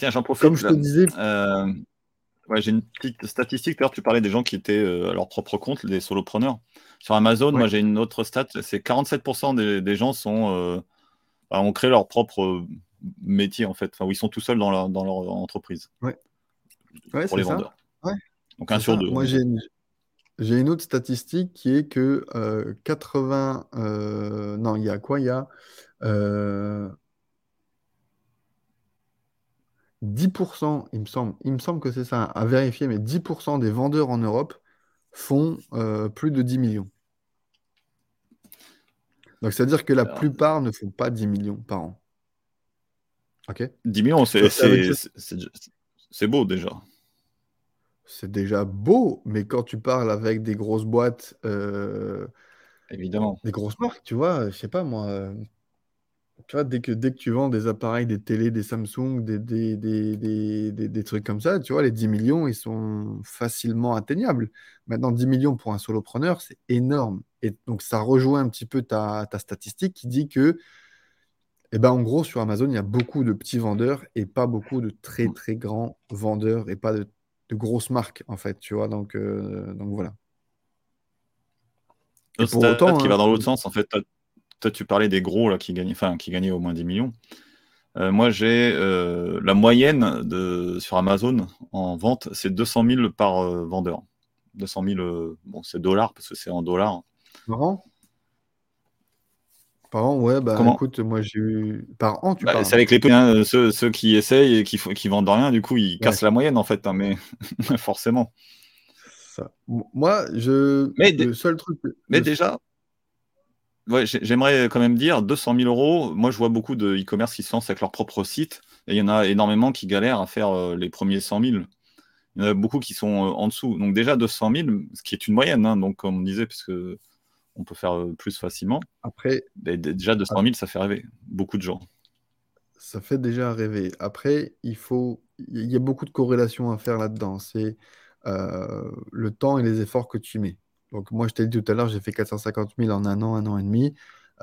Tiens, j'en profite. Comme je te disais. Euh, ouais, j'ai une petite statistique. D'ailleurs, tu parlais des gens qui étaient euh, à leur propre compte, des solopreneurs. Sur Amazon, moi, j'ai une autre stat. C'est 47% des, gens sont, euh, bah, ont créé leur propre métier, en fait. Enfin, où ils sont tout seuls dans leur, dans leur entreprise. Ouais. pour les vendeurs. Ouais. Donc, un sur deux. Moi, j'ai une, j'ai une autre statistique qui est que 80. non, il y a quoi Il y a 10%, il me semble, il me semble que c'est ça, à vérifier, mais 10% des vendeurs en Europe font plus de 10 millions. Donc, c'est-à-dire que la plupart ne font pas 10 millions par an. OK? 10 millions, c'est beau déjà c'est déjà beau, mais quand tu parles avec des grosses boîtes, euh, évidemment, des grosses marques, tu vois, je sais pas moi, euh, tu vois, dès que, dès que tu vends des appareils, des télés, des Samsung, des, des, des, des, trucs comme ça, tu vois, les 10 millions, ils sont facilement atteignables. Maintenant, 10 millions pour un solopreneur, c'est énorme. Et donc, ça rejoint un petit peu ta, ta statistique qui dit que, eh ben, en gros, sur Amazon, il y a beaucoup de petits vendeurs et pas beaucoup de très, mmh. très grands vendeurs et pas de de grosses marques, en fait, tu vois. Donc, euh, donc voilà. pour autant, qui va hein, dans l'autre sens, en fait. Toi, tu parlais des gros là, qui, gagnaient, enfin, qui gagnaient au moins 10 millions. Euh, moi, j'ai euh, la moyenne de, sur Amazon en vente, c'est 200 000 par vendeur. 200 000, bon, c'est dollars parce que c'est en dollars. Marrant. Par an, ouais, bah écoute, moi j'ai eu. Par an, tu bah, C'est avec les hein, ceux, ceux, qui essayent et qui, qui vendent rien, du coup, ils cassent la moyenne en fait, hein, mais forcément. Ça. Moi, je. Mais le seul truc. Mais déjà, ouais, j'aimerais quand même dire 200 000 euros. Moi, je vois beaucoup de e-commerce qui se lancent avec leur propre site et il y en a énormément qui galèrent à faire euh, les premiers 100 000. Il y en a beaucoup qui sont euh, en dessous. Donc, déjà 200 000, ce qui est une moyenne, hein, donc comme on disait, puisque on peut faire euh, plus facilement. Après, déjà 200 000, ça fait rêver beaucoup de gens. Ça fait déjà rêver. Après, il faut, il y a beaucoup de corrélations à faire là-dedans. C'est euh, le temps et les efforts que tu mets. Donc moi, je t'ai dit tout à l'heure, j'ai fait 450 000 en un an, un an et demi,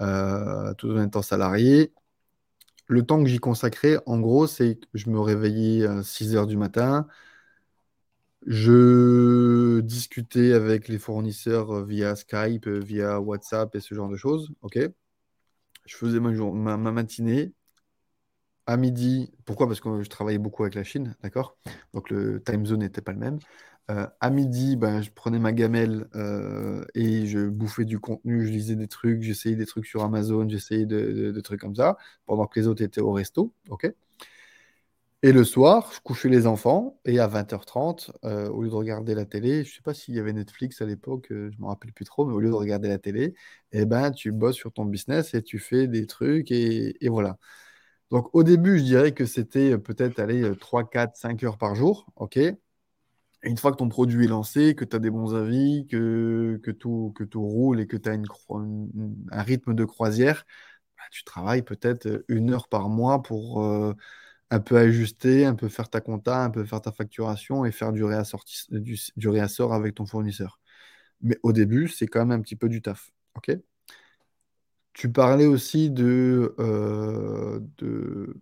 euh, tout en étant salarié. Le temps que j'y consacrais, en gros, c'est que je me réveillais à 6 heures du matin, je discutais avec les fournisseurs euh, via Skype, euh, via WhatsApp et ce genre de choses. Ok? Je faisais ma, ma, matinée à midi. Pourquoi? Parce que je travaillais beaucoup avec la Chine, d'accord? Donc le time zone n'était pas le même. Euh, à midi, ben, je prenais ma gamelle et je bouffais du contenu, je lisais des trucs, j'essayais des trucs sur Amazon, j'essayais de, de, trucs comme ça, pendant que les autres étaient au resto. ok? Et le soir, je couchais les enfants et à 20h30, euh, au lieu de regarder la télé, je ne sais pas s'il y avait Netflix à l'époque, euh, je ne me rappelle plus trop, mais au lieu de regarder la télé, eh ben, tu bosses sur ton business et tu fais des trucs et, voilà. Donc au début, je dirais que c'était euh, peut-être aller 3, 4, 5 heures par jour, ok? Une fois que ton produit est lancé, que tu as des bons avis, que, tout, roule et que tu as un rythme de croisière, bah, tu travailles peut-être une heure par mois pour un peu ajuster, un peu faire ta compta, un peu faire ta facturation et faire du, du, réassort avec ton fournisseur. Mais au début, c'est quand même un petit peu du taf. ok? Tu parlais aussi de, euh, de